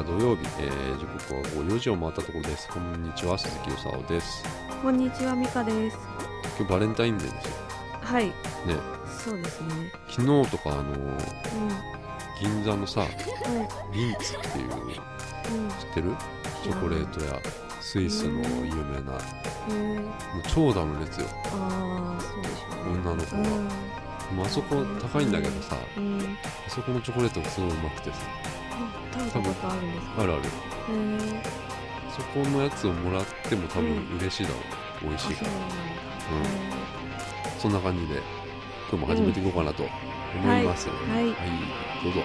14日土曜日、えー、時刻は午後4時を回ったところです。こんにちは鈴木よさおです。こんにちは、ミカです。今日バレンタインデーですよ。はい、ね。そうですね。昨日とかあのうん、銀座のさはリンツっていうい、うん、知ってる？チョコレートやスイスの有名な。もうへえ、長蛇の列よ。ああ、そうでしょうね。女の子うん、がもうあそこ高いんだけどさうん、あそこのチョコレートがすごいうまくてさ。あ食べたことあるんですか？あるある。そこのやつをもらっても多分嬉しいだろう、美味しいから。あうんそんな感じで今日も始めていこうかなと思います、はい。はい。どうぞ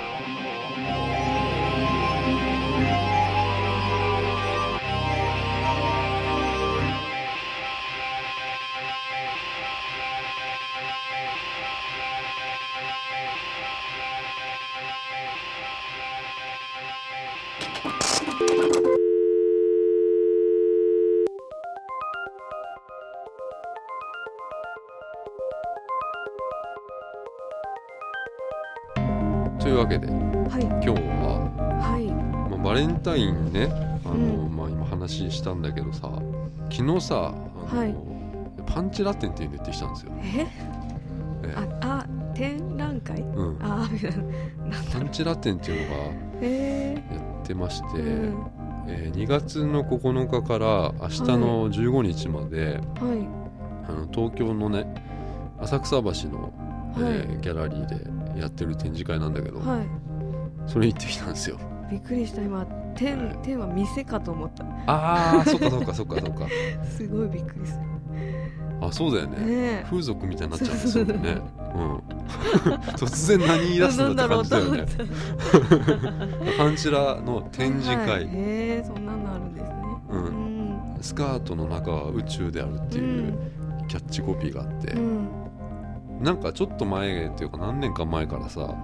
タインね。あの、うん。まあ、今話したんだけどさ昨日さあの、はい。パンチラテンっていうの行ってきたんですよ、え、えあ、あ、展覧会？うん、あ パンチラテンっていうのがやってまして、うん、えー2月の9日から明日の15日まで、はい、あの東京のね浅草橋の、えはい。ーギャラリーでやってる展示会なんだけど、はい。それ行ってきたんですよびっくりした、今、はい。展、展は店かと思った。ああそっかそっかそっかそっか。すごいびっくりする。あそうだよね。ね風俗みたいになっちゃうんですよね。うん。突然何言い出すんだって感じだよね。パンチラの展示会、はい、へえそんなのあるんですね。う、うん。んスカートの中は宇宙であるっていうキャッチコピーがあって、うん。なんかちょっと前っていうか何年か前からさは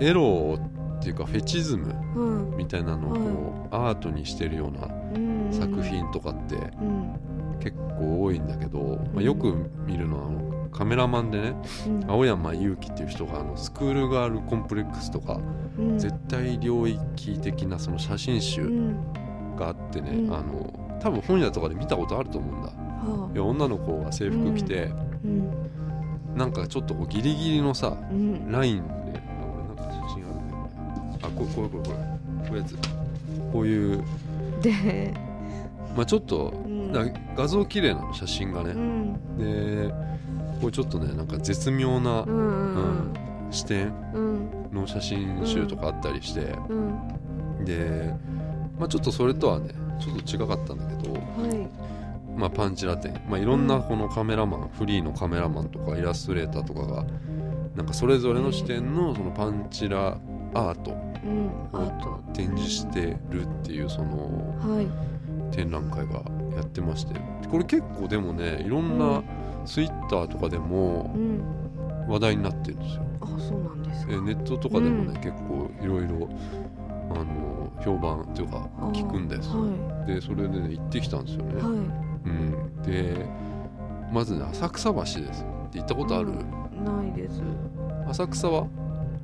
い。エロっていうかフェチズムうん。みたいなのをこう、アートにしてるようなうん。作品とかってうん。結構多いんだけど、まあ、よく見るのはあのカメラマンでねうん。青山祐希っていう人があのスクールガールコンプレックスとかうん。絶対領域的なその写真う集ん。があってね、うん。あの多分本屋とかで見たことあると思うんだ。はいや女の子が制服着て、うん。なんかちょっとこうギリギリのさうん。ラインあこれこれこれこれこういうやつ。こういう。で。まあちょっとうん。な画像綺麗なの写真がね、うん。でこうちょっとねなんか絶妙なうんうん視点うん。の写真集とかあったりして、うん。で、まあ、ちょっとそれとはねちょっと違かったんだけど、はい。まあ、パンチラテン、まあ、いろんなこのカメラマン、フリーのカメラマンとかイラストレーターとかがなんかそれぞれの視点のそのパンチラアート。うんあと展示してるっていうそのはい。展覧会がやってまして。これ結構でもねいろんなツイッターとかでもうん。話題になってるんですよ。あそうなんですネットとかでもね、うん。結構いろいろあの評判っていうかあ聞くんです。よ。はでそれでね行ってきたんですよね。い。はうん、でまずね浅草橋です。って行ったことある、いないです。浅草は？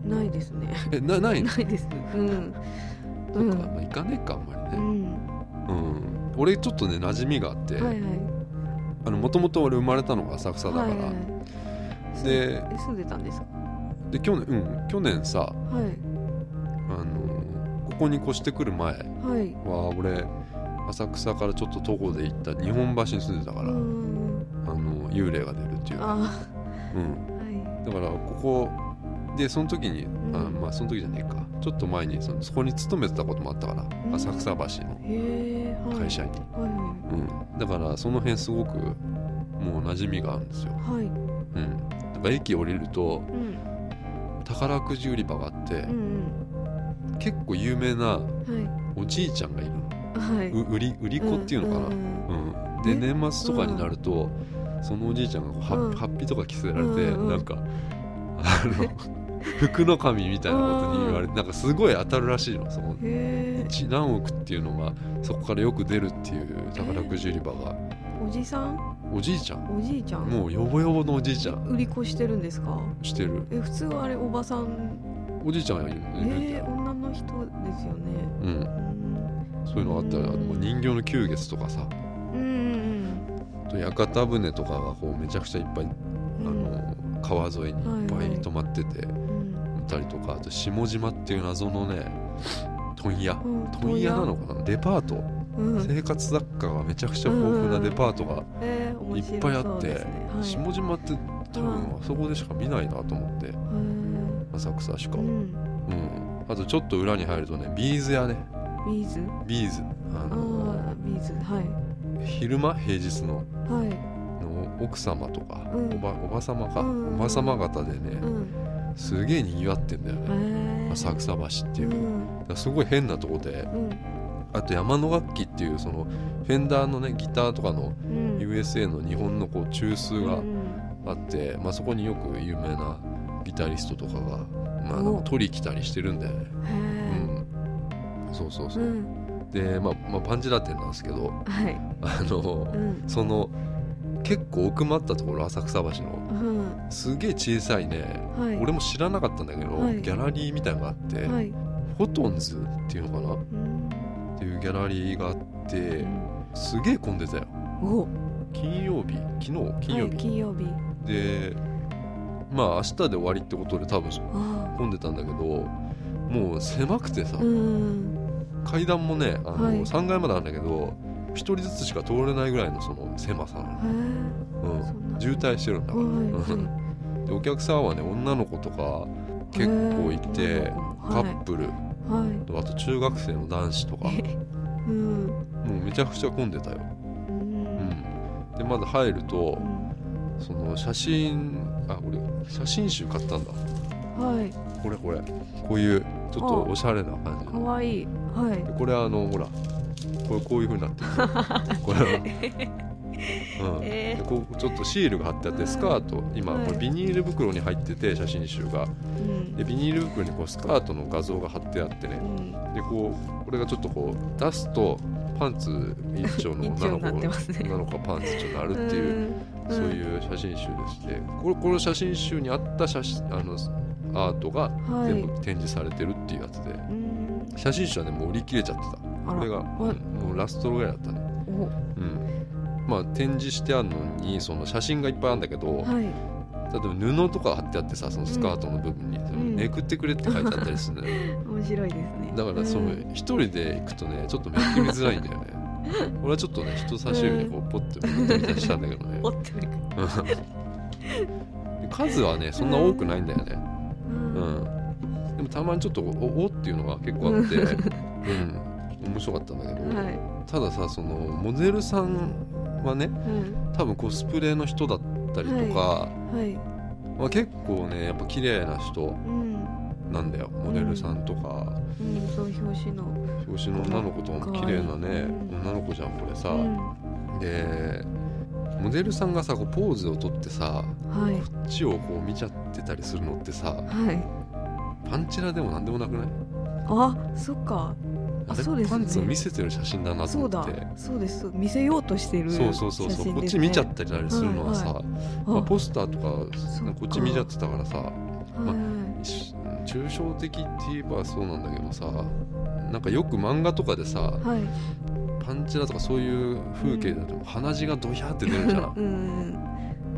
ないですね。えなないの？ないですうん。そっか、うん。まあ、行かねえかあんまりね、うん。うん。俺ちょっとね馴染みがあって。はいはい。もともと俺生まれたのが浅草だから、はいはいでえ住んでたんですか？で去年うん。去年さはい。あのここに越してくる前は俺浅草からちょっと徒歩で行った日本橋に住んでたから、うんあの幽霊が出るっていう、あうん、はだからここでその時に、ん。あまあその時じゃねえか。ちょっと前にそのそこに勤めてたこともあったから、うん。浅草橋の会社に、はうん、だからその辺すごくもう馴染みがあるんですよ、いはい。うん、だから駅降りるとうん。宝くじ売り場があってう、ん結構有名なうんおじいちゃんがいるの。はい。売り売り子っていうのかな、んうんでね。年末とかになると、そのおじいちゃんがこうは、うん。ハッピーとか着せられて、うんうん。なんかあの 服の神みたいなことに言われてなんかすごい当たるらしいのその何億っていうのがそこからよく出るっていう宝くじ売り場が。おじさん？おじいちゃん。おじいちゃん？もうヨボヨボのおじいちゃん。売り子してるんですか？してる。え普通はあれおばさんおじいちゃんがいるいるんだえよ、ー、女の人ですよね。うん。うんそういうのがあったらうんもう人形の球月とかさ。うんと屋形船とかがこうめちゃくちゃいっぱい、うん。あの川沿いにいっぱい止まってて、うんたりとかあとシモジマっていう謎のね問屋。うん問屋なのかな？デパート、うん。生活雑貨がめちゃくちゃ豊富なデパートがい白っぱいあって、シモジマって多分あそこでしか見ないなと思って。へ浅草しか、うん。あとちょっと裏に入るとねビーズ屋ね。ビーズ？ビーズ。ああのあビーズ。はい。昼間？平日の。はい。の奥様とか、うん。おばおば様か、うん。おば様方でね、うんすげえにぎわってんだよへねー。浅草橋っていうう、ん。らすごい変なとこでうん。あと山の楽器っていうそのフェンダーのねギターとかのうん。USA の日本のこう中枢がうんあって、まあ、そこによく有名なギタリストとかが、まあ、お。なんか取り来たりしてるんだよね。へうん、そうそうそう。う。ん。で、まあまあ、パンチラ店なんですけどはい。あのうん。その結構奥まったところ浅草橋の。うんすげえ小さいね。はい。俺も知らなかったんだけど、はい。ギャラリーみたいなのがあって、はい。フォトンズっていうのかな？っうん。ていうギャラリーがあってすげえ混んでたよ。お。金曜日。昨日？金曜日、はい金曜日。でまあ明日で終わりってことで多分あ混んでたんだけどもう狭くてさ、あうん。階段もねあの、はい。3階まであるんだけど1人ずつしか通れないぐらいのその狭さなの、うん、渋滞してるんだ。から、はい。うん。でお客さんはね女の子とか結構いて、カップル。はい。あと中学生の男子とか。うん。もうめちゃくちゃ混んでたよ、ううん。ん、でまず入るとうん。その写真あ俺写真集買ったんだ。はい。これこれ。こういうちょっとおしゃれな感じかの。わいい。はい。でこれあのほらこれこういう風になってるこれは、うん。えでこうちょっとシールが貼ってあってスカート。今はい。これビニール袋に入ってて写真集が。うん。でビニール袋にこうスカートの画像が貼ってあってね。うん。でこうこれがちょっとこう出すとパンツ一丁の女の子女の子がパンツ一丁になるっていう、うん。そういう写真集でして。これこの写真集にあった写真あのアートがはい。全部展示されてるっていうやつで、うん。写真集はねもう売り切れちゃってたこれが、もうラストぐらいだった。ねお。うん。まあ展示してあるのにその写真がいっぱいあるんだけど、はい。例えば布とか貼ってあってさそのスカートの部分に、そのん。めくってくれって書いてあったりするんだよ、面白いですね。だからそのうん。一人で行くとねちょっとめくりづらいんだよね。俺はちょっとね人差し指でこうポッてめくってみたりしたんだけどね。折ってみるうん。数はねそんな多くないんだよね。ううん。ん。でもたまにちょっとおおっていうのが結構あって。うん面白かったんだけど、はい。たださそのモデルさんはねうん。多分コスプレの人だったりとか、はい。まあ、結構ねやっぱ綺麗な人うんなんだよモデルさんとか、うんそう表紙の。表紙の女の子とかも綺麗なねうん。女の子じゃんこれさ、うん。でモデルさんがさこうポーズをとってさはい。こっちをこう見ちゃってたりするのってさはい。パンチラでもなんでもなくない？あそっかああれね。パンツを見せてる写真だなとそうだ思って。そうです。見せようとしてるそうそうそうそう、こっち見ちゃったりするのはさ、はいまあ、あ。ポスターとかこっち見ちゃってたからさまはい。し抽象的って言えばそうなんだけどさなんかよく漫画とかでさはい。パンチラとかそういう風景だと鼻血がドヒャーって出るじゃん。うん。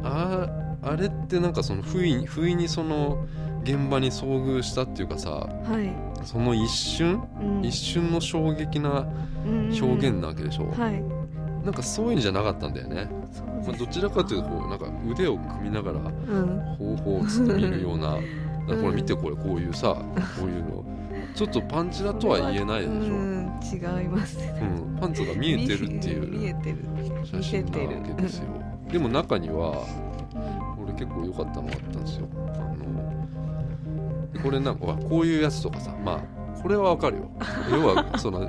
ああれってなんかその不意不意にその現場に遭遇したっていうかさはい。その一瞬うん。一瞬の衝撃な表現なわけでしょ、はい。なんかそういうんじゃなかったんだよね、まあ、どちらかというとこうなんか腕を組みながらうん。ほうほうつって見るような だからこれ見てこれこういうさこういうの。ちょっとパンチラとは言えないでしょ、ううん。ん違いますうん、パンツが見えてるっていう見えてる写真なわけですよ。でも中には俺結構良かったのがあったんですよこれなんかこういうやつとかさまあこれはわかるよ。要はその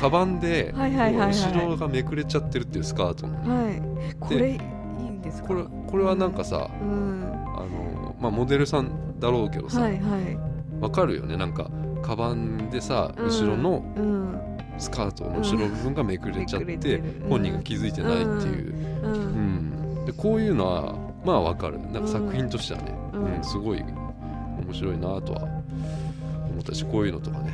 カバンで後ろがめくれちゃってるっていうスカートの。はい。これいいんですか？これこれはなんかさうん。あの、まあ、モデルさんだろうけどさ、はいはい。わかるよね？なんかカバンでさうん後ろのうん。スカートの後ろ部分がめくれちゃって、本人が気づいてないっていう、ううん。ん。でこういうのはまあわかる。なんか作品としてはね、うん。うんすごい面白いなとは思ったしこういうのとかね。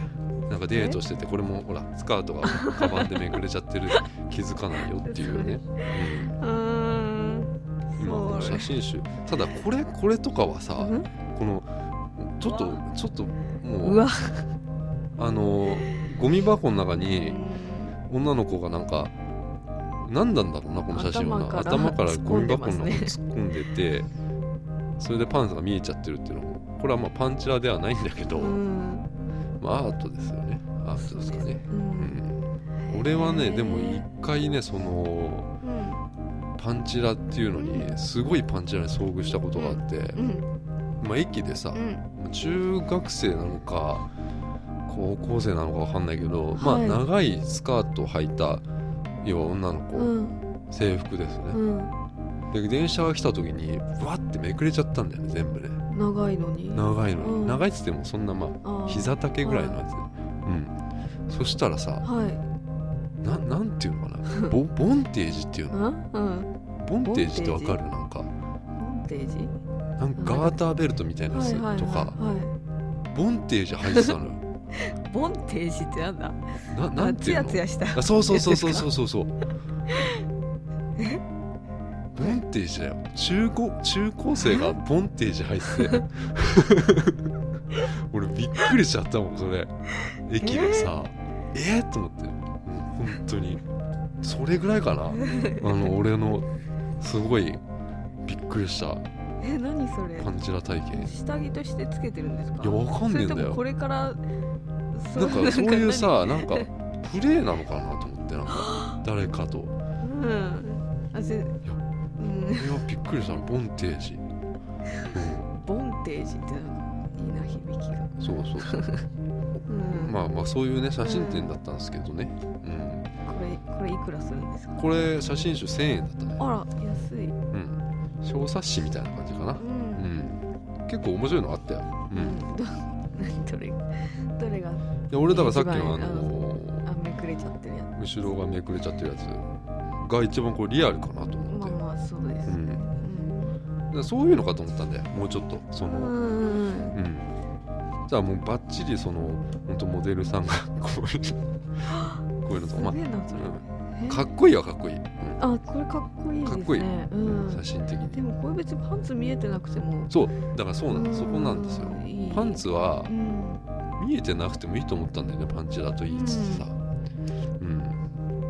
なんかデートしててこれもほらスカートがカバンでめくれちゃってる。気づかないよっていうね、うん。うん。今この写真集。ただこれこれとかはさ、うん。このちょっとちょっともうあのゴミ箱の中に女の子がなんか何なんだろうなこの写真はな。頭からゴミ箱の中に突っ込んで突っ込んでてそれでパンツが見えちゃってるっていうのもこれはまあパンチラではないんだけど、うん。まあアートですよね。アートですかね。ううん。ん。俺はねでも一回ねそのうん。パンチラっていうのにすごいパンチラに遭遇したことがあって、うん。まあ、駅でさ、うん。中学生なのか高校生なのかわかんないけど、まあはい長いスカートを履いた要は女の子、うん。制服ですね、うん。で電車が来た時にわってめくれちゃったんだよね全部ね長いのに。長いのに、うん。長いっつってもそんなまあ膝丈ぐらいのやつ、うん。そしたらさはい。ななんていうのかな？ボボンテージっていうの？うん？うん。ボンテージってわかる？なんか。ボンテージ？なんかガーターベルトみたいなやつとか、ボンテージ履いてたのよ。い ボンテージってなんだ？ななんていうの？ツヤツヤした。あそうそうそうそうそうそう。そうテージだよ。中高中高生がボンテージ入って。て 俺びっくりしちゃったもんそれ。駅でさ。え？ー、と思って。本当に。それぐらいかな。あの俺のすごいびっくりした。え何それ？パンチラ体験。下着としてつけてるんですか？いやわかんねえんだよ。これからそなんかそういうさなんか何プレーなのかなと思ってなんか。誰かと。うん。あせうん俺はびっくりした。のボンテージ、うん。ボンテージってなんかいいな響きが。そうそうそう。うん。まあまあそういうね写真展だったんですけどね、うん、これこれいくらするんですか？これ写真集1000円だったね。あら安い。うん。小冊子みたいな感じかな。ううん。ん結構面白いのあったよ、う、うん。んどれどれがで俺だからさっきのあのあめくれちゃってるや後ろがめくれちゃってるやつが一番こうリアルかなとつ思って、まあまあそうですね。だからそういうのかと思ったんだよ。もうちょっと。そのうんうんうん。うん。じゃあもうバッチリその本当モデルさんが こういうこういうのとか、まあうん、え？かっこいいはかっこいい、うん。あこれかっこいいですね。かっこいい。うん。写真的に。でもこれ別にパンツ見えてなくても。そう。だからそうなんですそこなんですよ。パンツはうん。見えてなくてもいいと思ったんだよねパンチだといいっつってさ。うん、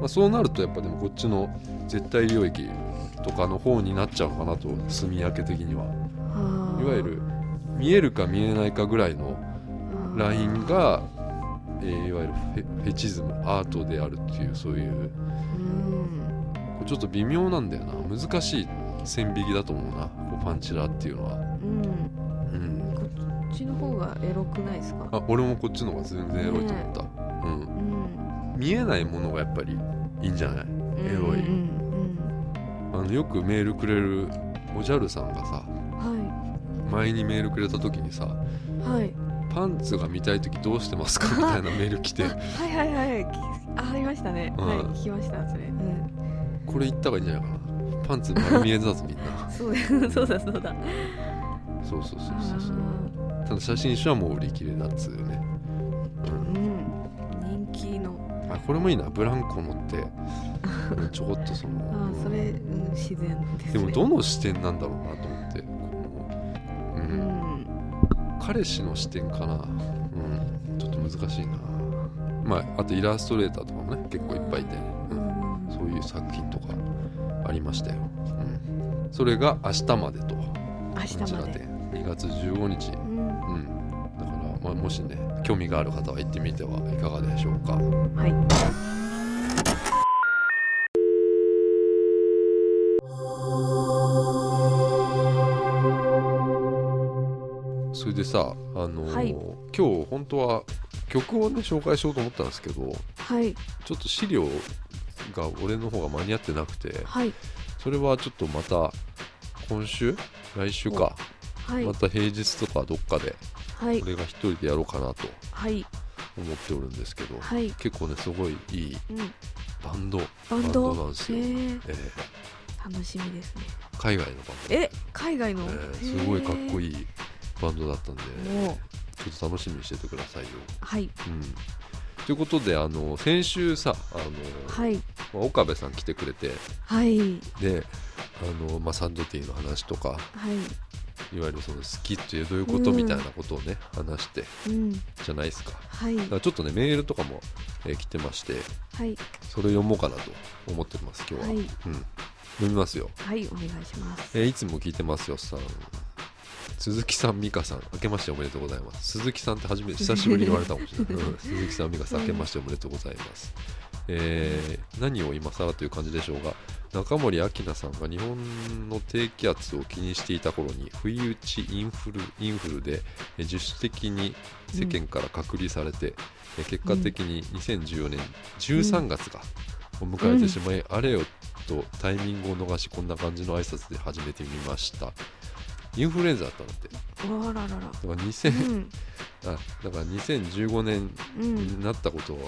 まあ、そうなるとやっぱでもこっちの絶対領域とかの方になっちゃうのかなと炭焼け的には。いわゆる見えるか見えないかぐらいのラインが、えーいわゆるフェチズムアートであるっていうそういう。うちょっと微妙なんだよな。難しい線引きだと思うな。こうパンチラっていうのは、うん。うん、こっちの方がエロくないですか？あ俺もこっちの方が全然エロいと思った、うん、うん。見えないものがやっぱりいいんじゃない？エロい。うんあのよくメールくれるおじゃるさんがさうん前にメールくれた時にさはい。はいパンツが見たい時どうしてますか？みたいなメール来て。はいはいはい。きあありましたね、うん。はい聞きましたそれ、うん、これ言った方がいいんじゃないかな？パンツ丸見えだぞみんな。そうだそうだそうだ。そうそうそうそうそう。あただ写真集はもう売り切れだっつうね、ーうんこれもいいな。ブランコ乗って。うんちょこっとその。あーそれ、うん、自然ですね。でもどの視点なんだろうなと思って。この、う、うん。ん彼氏の視点かな、うん、ちょっと難しいな。まああとイラストレーターとかもね結構いっぱいいて。ね、ううん。んそういう作品とかありましたよ、うん、それが明日までと。明日まで。こちらで。2月15日、もしね興味がある方は行ってみてはいかがでしょうか。はい。それでさあのーはい。今日本当は曲をね紹介しようと思ったんですけどはい。ちょっと資料が俺の方が間に合ってなくてはい。それはちょっとまた今週？来週か。はい。また平日とかどっかではい。俺が一人でやろうかなとはい。思っておるんですけど、はい。結構ねすごいいいうん。バンド。バンド？なんですよ、へー。え楽しみですね。ー海外のバンド。え海外の、えー。すごいかっこいいいバンドだったんで、もちょっと楽しみにしててくださいよ。はい。うん、ということであの先週さあの、はい。まあ岡部さん来てくれてはい。であの、まあ、サンドティーの話とかはいいわゆるその好きっていうどういうことうんみたいなことをね、話してうん。じゃないですか。はい。だからちょっとねメールとかも、えー来てましてはい。それを読もうかなと思ってます今日は、はい。うん、読みますよ、はいお願いします。えーいつも聞いてますよさん。鈴木さん美香さん。明けましておめでとうございます。鈴木さんって初めて久しぶりに言われたかもしれない、うん。鈴木さん美香さん明けましておめでとうございます、えー何を今更という感じでしょうが中森明菜さんが日本の低気圧を気にしていた頃に不意打ちインフルインフルでえー自主的に世間から隔離されて、えー結果的に2014年13月がを迎えてしまい、あれよとタイミングを逃しこんな感じの挨拶で始めてみましたインフルエンザだったんだって。だあららら。からう2000ん。あだから2015年うんになったことは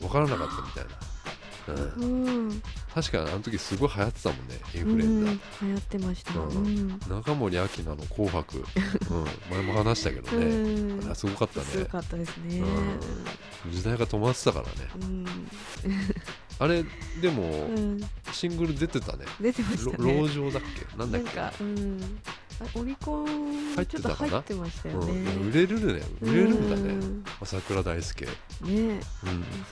分からなかったみたいな、うん。うん。確かにあの時すごい流行ってたもんねインフルエうん。ン流行ってました。ううん。んザ、中森明菜の「紅白」うん、前も話したけどうね、ん。あれすごかったね。すごかったですね。うん。時代が止まってたからね。うん。あれでもうん。シングル出てたね。出てましろたね。籠城だっけ？なんだっけ？なんかうん。あオリコン入ってたかな？入ってましたようん、ね売れるね。売れるんだね。うん朝倉大輔、ね。うん、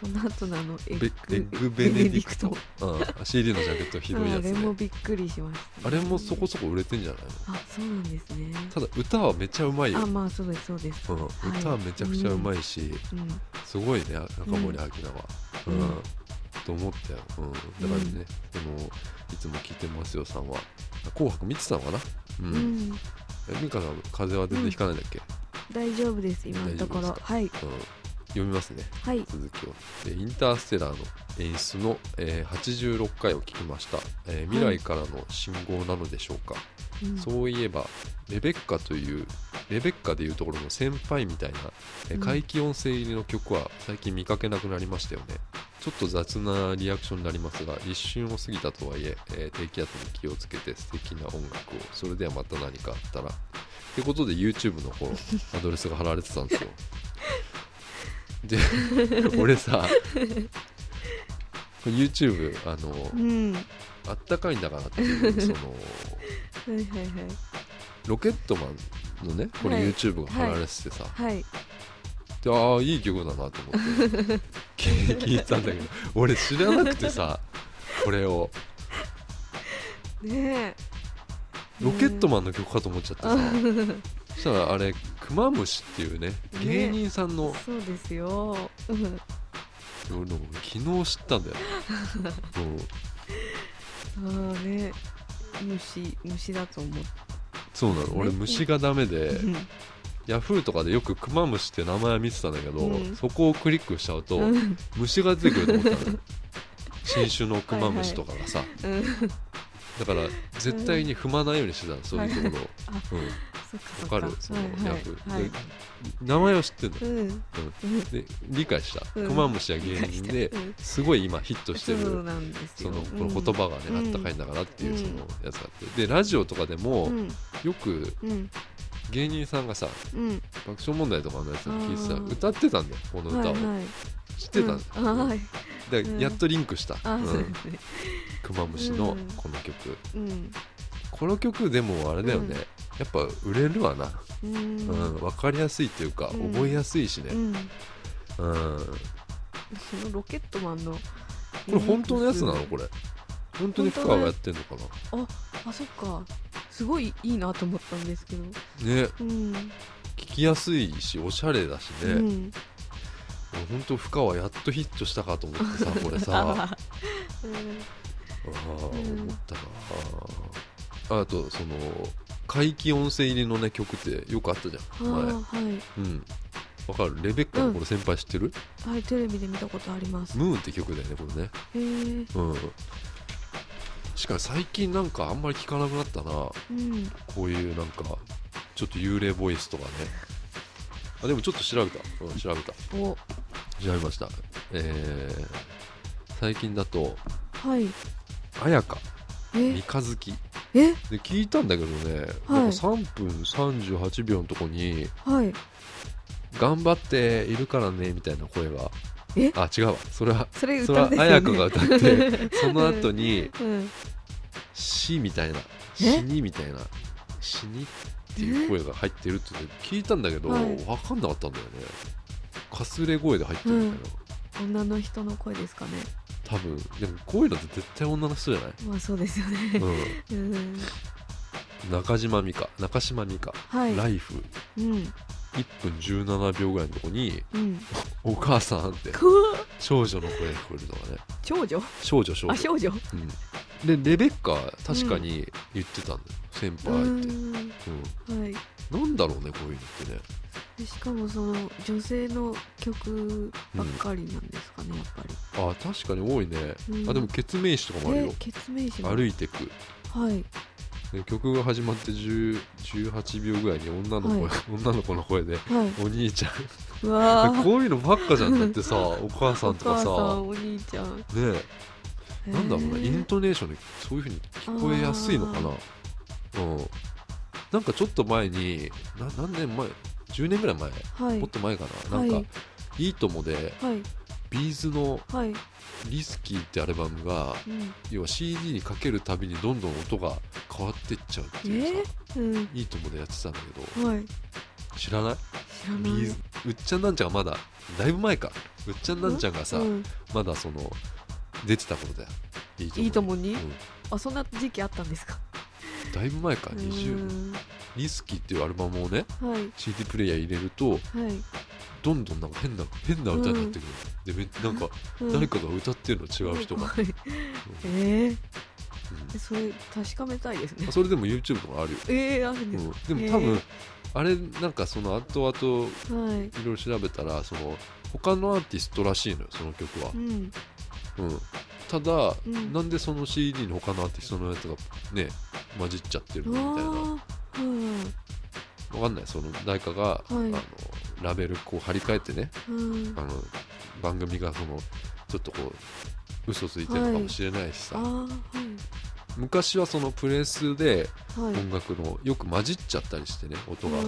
その後のあのエッグベネディクト、うん、CD のジャケットひどいやつあれもねびっくりしましたあれもそこそこ売れてんじゃないの？あそうなんですね。ただ歌はめっちゃうまいよ。あ、まあそうですそうです。うん、歌はめちゃくちゃうまいし、うん。すごいね中森明菜は、ううん。ん。と思ったよ、うん、だからね、そのいつも聞いてますよさんは「紅白」見てたのかな？う、うん。んえさん風邪は全然ひかないんだっけ、大丈夫です今のところ。はい。うん、読みますねはい。続きを。でインターステラーの演出の、えー86回を聞きました、えー未来からの信号なのでしょうか、うん。そういえばレベッカというレベッカでいうところの先輩みたいな、えーうん。怪奇音声入りの曲は最近見かけなくなりましたよねちょっと雑なリアクションになりますが一瞬を過ぎたとはいええー低気圧に気をつけて素敵な音楽を。それではまた何かあったら。ってことで YouTube の方 アドレスが貼られてたんですよ。で 俺さ YouTube あのうん。はあったかいんだからっていうその いはいはい。ロケットマンのねこれはい。YouTube が貼られててさ、はいでああいい曲だなと思って。聞聞いてたんだけど。俺知らなくてさ。これを。ねえ。ロケットマンの曲かと思っちゃってさ、そしたらあれクマムシっていうね芸人さんの、そうですよ。うん昨日知ったんだよ、う んああね。虫虫だと思うそうなの。俺虫がダメで。う んヤフーとかでよくクマムシって名前は見てたんだけど、うん。そこをクリックしちゃうと、うん。虫が出てくると思ったのよ。新種のクマムシとかがさ、うん。だから絶対に踏まないようにしてたのそういうところを、わかる？そのはいはい。ヤフー、名前を知ってんのよ、うん。うん。で理解した、うん。クマムシは芸人でうん。すごい今ヒットしてるそのこの言葉がね、うん。あったかいんだからっていううん。そのやつがあって。でラジオとかでもうん。よくうん芸人さんがさうん。爆笑問題とかのやつを聞いてさ歌ってたんだよこの歌を、はいはい。知ってたんだよ、うん。あはい。やっとリンクした、ううん。クマムシのうん。この曲、うん。この曲でもあれだよね、うん。やっぱ売れるわな、ううん。ん分かりやすいっていうか、うん。覚えやすいしね、うん。うん。そのロケットマンのここれ本当のやつなの？これ本当に深川がやってんのかあそっか。すごいいいなと思ったんですけど。なね。うん。聞きやすいしおしゃれだしね、うん。本当深川やっとヒットしたかと思ってさ これさ。ああーあうん。思ったな。あとその怪奇音声入りのね曲ってよくあったじゃうんん前。はい。うん。わかる？レベッカのこれ先輩知ってる、はいテレビで見たことあります。ムーンって曲だよねこれね。へえうんしかも最近なんかあんまり聞かなくなったな。うん。こういうなんかちょっと幽霊ボイスとかね。あでもちょっと調べた、うん、調べた。お。調べました。えー、最近だとはい。綾香。え？三日月。え？で聞いたんだけどね、はい。なんか3分38秒のとこにはい「頑張っているからね」みたいな声がえあ違うわ。それはそれ歌ですよね。綾香が歌ってその後にうん「死」みたいな「え？死に」みたいな「死に」っていう声が入ってるって聞いたんだけど、はい。分かんなかったんだよね。かすれ声で入ってるみたいな、女の人の声ですかね。多分。でもこういうのって絶対女の人じゃない、まあそうですよね。うん。うん、中島美嘉中島美嘉、はい。ライフ。うん1分17秒ぐらいのとこにうん「お母さん」って少女の声が聞こえるとかね。長女？少女少女。あ少女？うん、でレベッカ確かに言ってたんだよ、先う輩って、んはいうん、なんだろうねこういうのってね。でしかもその女性の曲ばっかりなんですかね、やっぱり。あ確かに多いね、うん。あでも決命詞とかもあるえよ決命詞も。歩いてく。はいで曲が始まって10 18秒ぐらいに女の子、はい。女の子の声ではい「お兄ちゃん」こういうのばっかじゃんだってさお母さんとかさ。お兄ちゃん。ねえ。なんだろうねイントネーションでそういう風に聞こえやすいのかな。うん。なんかちょっと前にな何年前10年ぐらい前、はい。もっと前かな。なんか、はいい、いともではい。 B'z のはい「RISKY」ってアルバムがうん。要は CD にかけるたびにどんどん音が変わっていっちゃうっていうさ、うん。いいともでやってたんだけど。はい。知らない？知らない。 B'z うっちゃんなんちゃんがまだだいぶ前か。うっちゃんなんちゃんがさ、うん。まだその出てた頃だよ。いいともいいともに？うん。あそんな時期あったんですか？だいぶ前か。う20んリスキーっていうアルバムをねはい。CD プレイヤー入れるとはい。どんどんなんか変な変な歌になってくる、でめなんかうん。誰かが歌ってるの違う人が、はい。えーそれ確かめたいですね。うんそれでも YouTube とかあるよ、えー、あるんうですん、でも多分、あれなんかその後々はい。いろいろ調べたらその他のアーティストらしいのよその曲は。う、ん。うん、ただ、うん。なんでその CD に他のアーティストのやつがね混じっちゃってるうのみたいな。うん。わかんない。その誰かが、あのラベルこう張り替えてねうん。あの番組がそのちょっとこう嘘ついてるのかもしれないしさ、あー昔はそのプレスで音楽のよく混じっちゃったりしてね音が、っ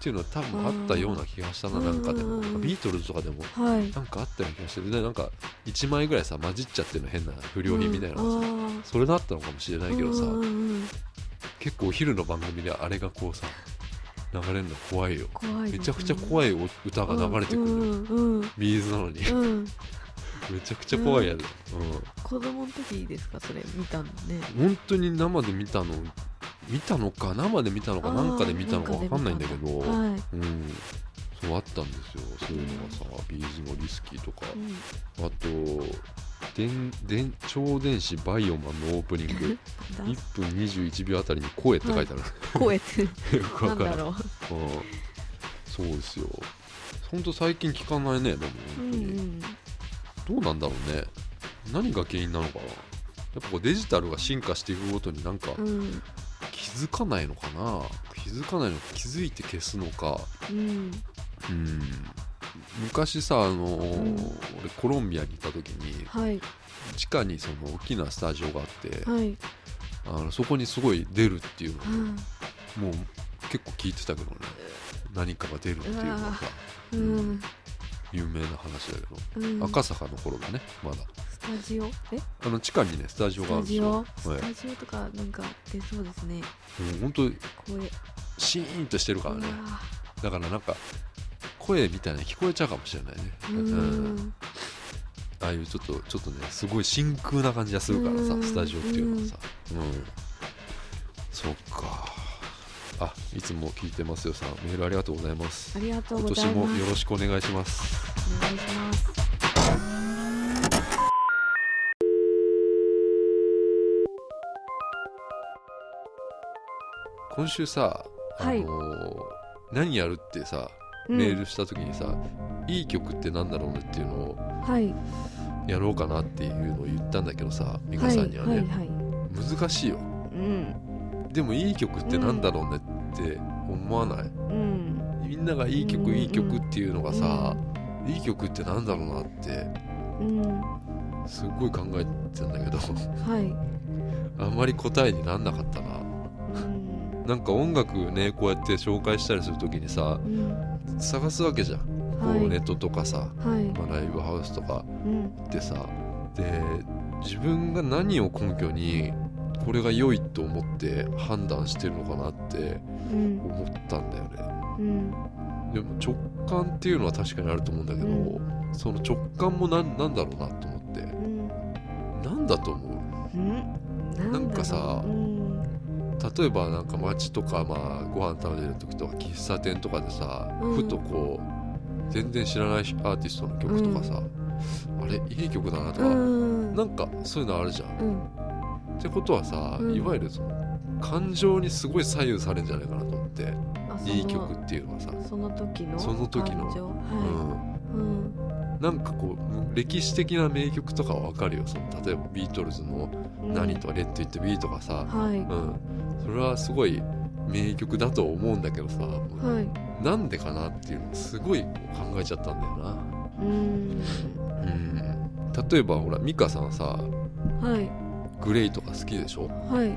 ていうのは多分あったような気がしたななんかでも。ビートルズとかでもはい。なんかあったような気がしてでなんか1枚ぐらいさ混じっちゃってるの変な不良品みたいなのがさ、それだったのかもしれないけどさ、結構お昼の番組であれがこうさ流れるの怖いよ。めちゃくちゃ怖いお歌が流れてくる、ビーズなのに。うんめちゃくちゃ怖いやつ、子供の時ですか？それ見たのね。うん、本当に生で見たの？見たのか？生で見たのか？あーなんかで見たのか分かんないんだけど、はい。うん、そうあったんですよ。そういうのがさ、ビーズのリスキーとか。うん。あと電電超電子バイオマンのオープニング。だ。1分21秒あたりに「声」って書いてある、声って。よくわかう。ん。そうですよ。ほんと最近聞かないねでもう本当に、うんどうなんだろうね。何が原因なのかな。やっぱこうデジタルが進化していくごとになんかうん。うん気づかないのかな。気づかないのか気づいて消すのか。うん。うん。昔さあのーん。俺コロンビアにいた時にはい。地下にその大きなスタジオがあってはい。あのそこにすごい出るっていうのはもう結構聞いてたけどね。何かが出るっていうのが。うん有名な話だけど。うん。赤坂の頃だねまだ。スタジオ？え？あの地下にねスタジオスがあるんですジオ？はい。スタジオとかなんか出そうですね。もう本当に声。シーンとしてるからね。うわだからなんか声みたいなの聞こえちゃうかもしれないね。ううん。んああいうちょっとちょっとねすごい真空な感じがするからさうん。スタジオっていうのはさ。うん。そっかあいつも聞いてますよさん。メールありがとうございます。ありがとう今年ございます。もよろしくお願いします。お願いします。今週さあのはいー何やるってさうん。メールした時にさ、いい曲ってなんだろうねっていうのをはい。やろうかなっていうのを言ったんだけどさ美香さんにはね、はいはいはい。難しいよ。うんでもいい曲ってなんだろうねって思わない？うん。みんながいい曲、うんいい曲っていうのがさ、いい曲ってなんだろうなってうん。すっごい考えてたんだけど。はい。あんまり答えになんなかったな。うん。なんか音楽ねこうやって紹介したりする時にさうん。探すわけじゃん、こはい。うネットとかさ、はい。まあ、ライブハウスとかうん。ってさ。で自分が何を根拠にこれが良いと思って判断してるのかなってうん思ったんだよね。うんでも直感っていうのは確かにあると思うんだけど、うその直感もなんなんだろうなと思って。うんなんだと思う？うん。なんかさう。ん。例えばなんか街とかまあご飯食べてる時とか喫茶店とかでさ、うん。ふとこう全然知らないアーティストの曲とかさ、あれ？いい曲だなとか、うん。なんかそういうのあるじゃん。うんってことはさ、うん。いわゆるその感情にすごい左右されるんじゃないかなと思っていい曲っていうのはさ、その時のその時の。感情。うはん、い。うん。なんかこう歴史的な名曲とかはわかるよ。その例えばビートルズのうん。何とかレッド・イット・ビーとかさ、はい。うん。それはすごい名曲だと思うんだけどさ、はい。なんでかなっていうのすごい考えちゃったんだよな。うん。うん、例えばほら美香さんさ。はいグレイとか好きでしょ？はい。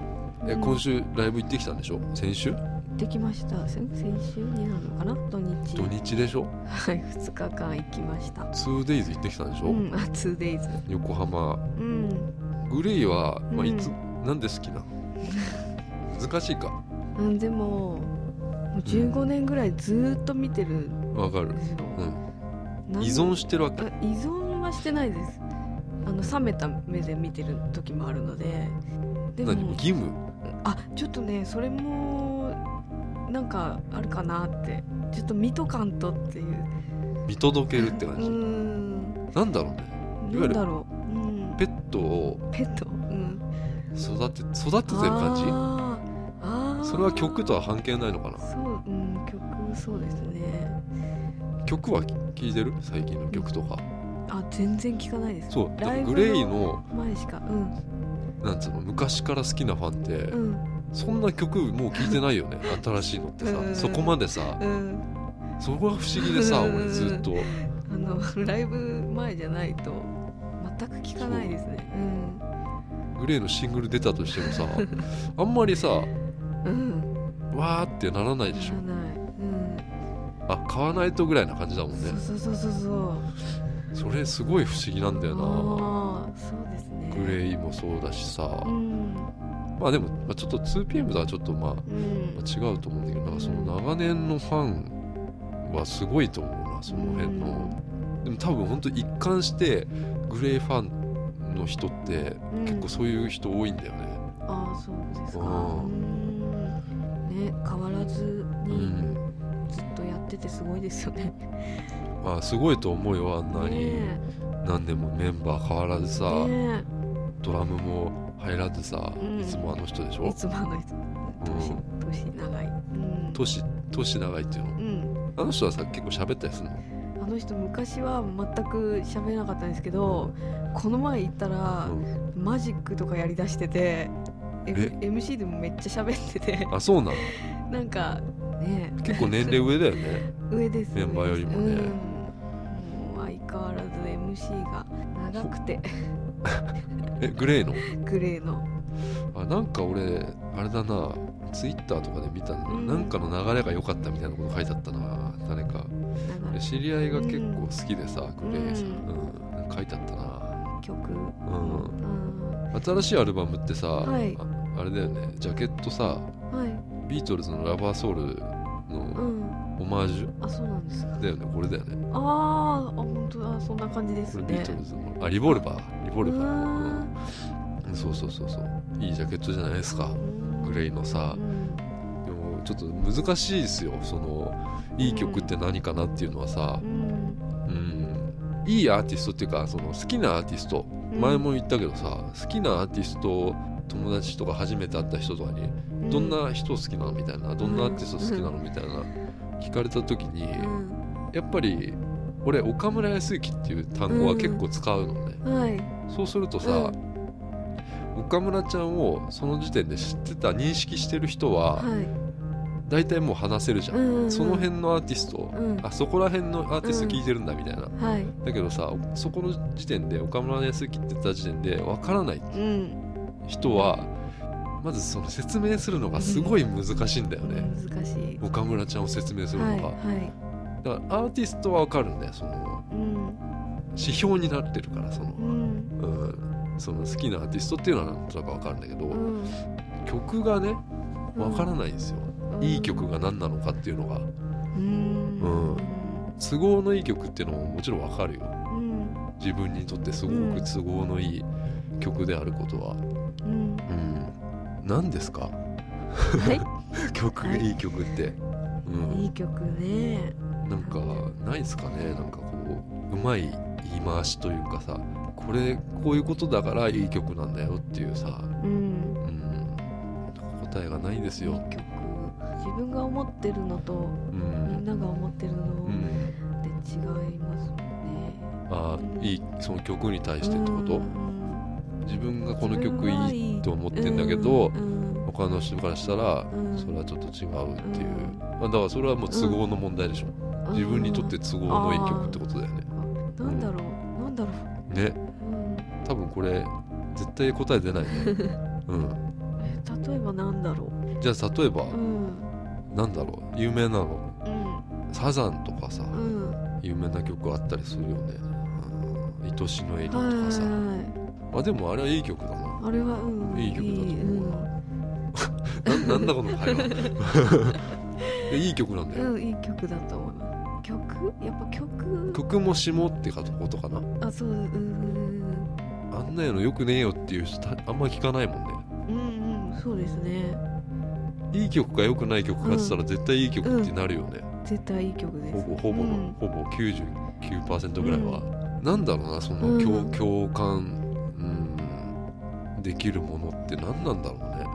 えうん今週ライブ行ってきたんでしょ？先週？できました。先先週になるのかな？土日。土日でしょ？はい2日間行きました。2days 行ってきたんでしょ、うんあ 2days 横浜。うん。グレイは、まあ、うん。いつ、なんで好きなの？難しいか。うんでももう15年ぐらいずーっと見てるんわかる。ですよ、うん依存してるわけ。あ依存はしてないですあの冷めた目で見てる時もあるので。でも。何？義務？あちょっとねそれもなんかあるかなって。ちょっと見とかんとっていう。見届けるって感うじ、ん。なんだろうね。いわゆるペットをペット、うん、育て育ててる感じ？あそれは曲とは関係ないのかな？そう、うん、曲そうですね。曲は聴いてる？最近の曲とかあ全然聞かないですそうだからライブグレイの前しかうん。なんつうの昔から好きなファンって、うん。そんな曲もう聴いてないよね 新しいのってさ、うん。そこまでさうん。そこが不思議でさうん俺ずっと。あのライブ前じゃないと全く聞かないですね。グレイのシングル出たとしてもさ あんまりさうん。うんわーってならないでしょ。ならない。うん。あ買わないとぐらいな感じだもんね。そうそうそうそうそれすごい不思議なんだよな。そうですね。グレイもそうだしさ、うん。まあでも、まあ、ちょっと 2PM とはちょっとまあ、まうん。あ違うと思うんだけどな。ん。かその長年のファンはすごいと思うなその辺の、でも多分本当一貫してグレイファンの人ってうん。結構そういう人多いんだよね。ああそうですか。うん。うん。ね変わらずうにん。ずっとやっててすごいですよねまあすごいと思うよあんなに。ね何年もメンバー変わらずさ、え。ねドラムも入らずさ、うん。いつもあの人でしえいょつもあの人。年年長い。うん。年年長いっていうの？うん。あの人はさ結構喋ったりするの？あの人昔は全く喋らなかったんですけど、この前行ったら、うん。マジックとかやりだしてて、M、え？MC でもめっちゃ喋ってて。あそうなの？なんかね結構年齢上だよね。上です。メンバーよりもね変わらず MC が長くて。えグレイの？グレーの。あなんか俺あれだな。ツイッターとかで見たんだけど、うん。なんかの流れが良かったみたいなこと書いてあったな。誰か。知り合いが結構好きでさ、グレイさ。ん、ううん。なんか書いてあったな。曲。うん。うん。新しいアルバムってさ、はい。ああれだよね。ジャケットさはい。ビートルズの「ラバーソウル」うのんオマージュ。あそうなんですか。だよねこれだよね。あーあ本当だ。そんな感じですね。ビートルズの。あリボルバー。リボルバー、うそうそうそうそう。いいジャケットじゃないですか。ーグレイのさ。うんでもちょっと難しいですよ。そのいい曲って何かなっていうのはさ。う、ん。うん、いいアーティストっていうかその好きなアーティスト。前も言ったけどさ好きなアーティスト友達とか初めて会った人とかにどんな人好きなの？みたいな。どんなアーティスト好きなの？みたいな聞かれた時にうん。やっぱり俺岡村康之っていう単語は結構使うのね。はい。そうするとさうん。岡村ちゃんをその時点で知ってた認識してる人ははい。大体もう話せるじゃん、うんうんその辺のアーティスト、うん。あそこら辺のアーティスト聞いてるんだみたいな、はい。だけどさそこの時点で岡村康之って言った時点でわからないうん。人はまずその説明するのがすごい難しいんだよね、難しい。岡村ちゃんを説明するのが、はいはい。だからアーティストはわかるんだよそのうん指標になってるからその,、うん。うん、その好きなアーティストっていうのはなんとなくわかるんだけど、うん。曲がねわからないんですよ、うん。いい曲が何なのかっていうのが。うん。うん。都合のいい曲っていうのももちろんわかるよ。うん。自分にとってすごうんく都合のいい曲であることは何ですか？はい。曲、はい。い、い曲って、うん、いい曲ね。なんかないですかね？なんかこううまい言い回しというかさこれこういうことだからいい曲なんだよっていうさ、うん。うん、答えがないですよ。いい。曲。自分が思ってるのとうん。みんなが思ってるのうん、で違いますもんね。あーいいその曲に対してってこと、うん自分がこの曲いいと思ってんだけど、うん他の人からしたらうん。それはちょっと違うっていう、あ、だからそれはもう都合の問題でしょ、自分にとって都合のいい曲ってことだよね。あなんだろう。なんだろねう、うん、多分これ絶対答え出ないね。うん。え例えばなんだろう。じゃあ例えば、うん。なんだろう。有名なの。うん。サザンとかさ、うん。有名な曲あったりするよね「うん。愛しのエリー」とはいかさ、はいあでもあれはいい曲だな。あれはうん。いい曲だと思う。うん。ななんだこの会話。で いい曲なんだよ、うん、いい曲だと思います曲？やっぱ曲？曲も下ってことかな。あそううんうんあんなのよくねえよっていう人たあんま聞かないもんね。うんうん。うんそうですね。いい曲か良くない曲かって言ったら絶対いい曲ってなるよね、絶対いい曲です。ほぼほぼの、うん。ほぼ99%ぐらいは、なんだろうなその共,、うん。共感、うん、できるものって何なんだろうね。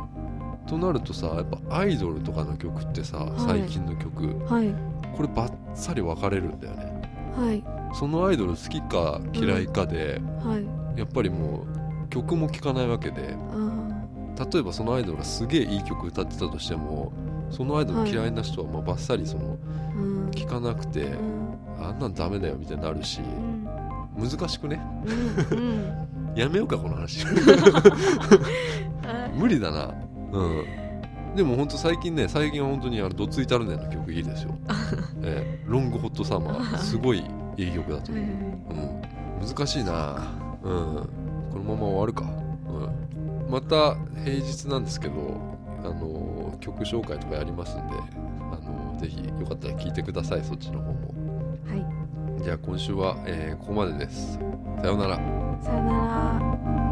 となるとさやっぱアイドルとかの曲ってさ、い。最近の曲はい。これバッサリ分かれるんだよね。はい。そのアイドル好きか嫌いかで、はい。やっぱりもう曲も聴かないわけであ例えばそのアイドルがすげえいい曲歌ってたとしてもそのアイドル嫌いな人はまあバッサリそのーうん。聴かなくて、うん。あんなんダメだよみたいになるしうん。難しくね？うん。うんやめようかこの話。はい。無理だな。うん。でもほんと最近ね最近は本当にあのどついたるねんの曲いいですよ、ええ。ロングホットサマー。すごいいい曲だとはい思う、うん、難しいな。うん。このまま終わるか、うん、また平日なんですけどあの曲紹介とかやりますんであのぜひよかったら聞いてくださいそっちの方も。はいじゃあ今週は、えーここまでです。さようなら。さよなら。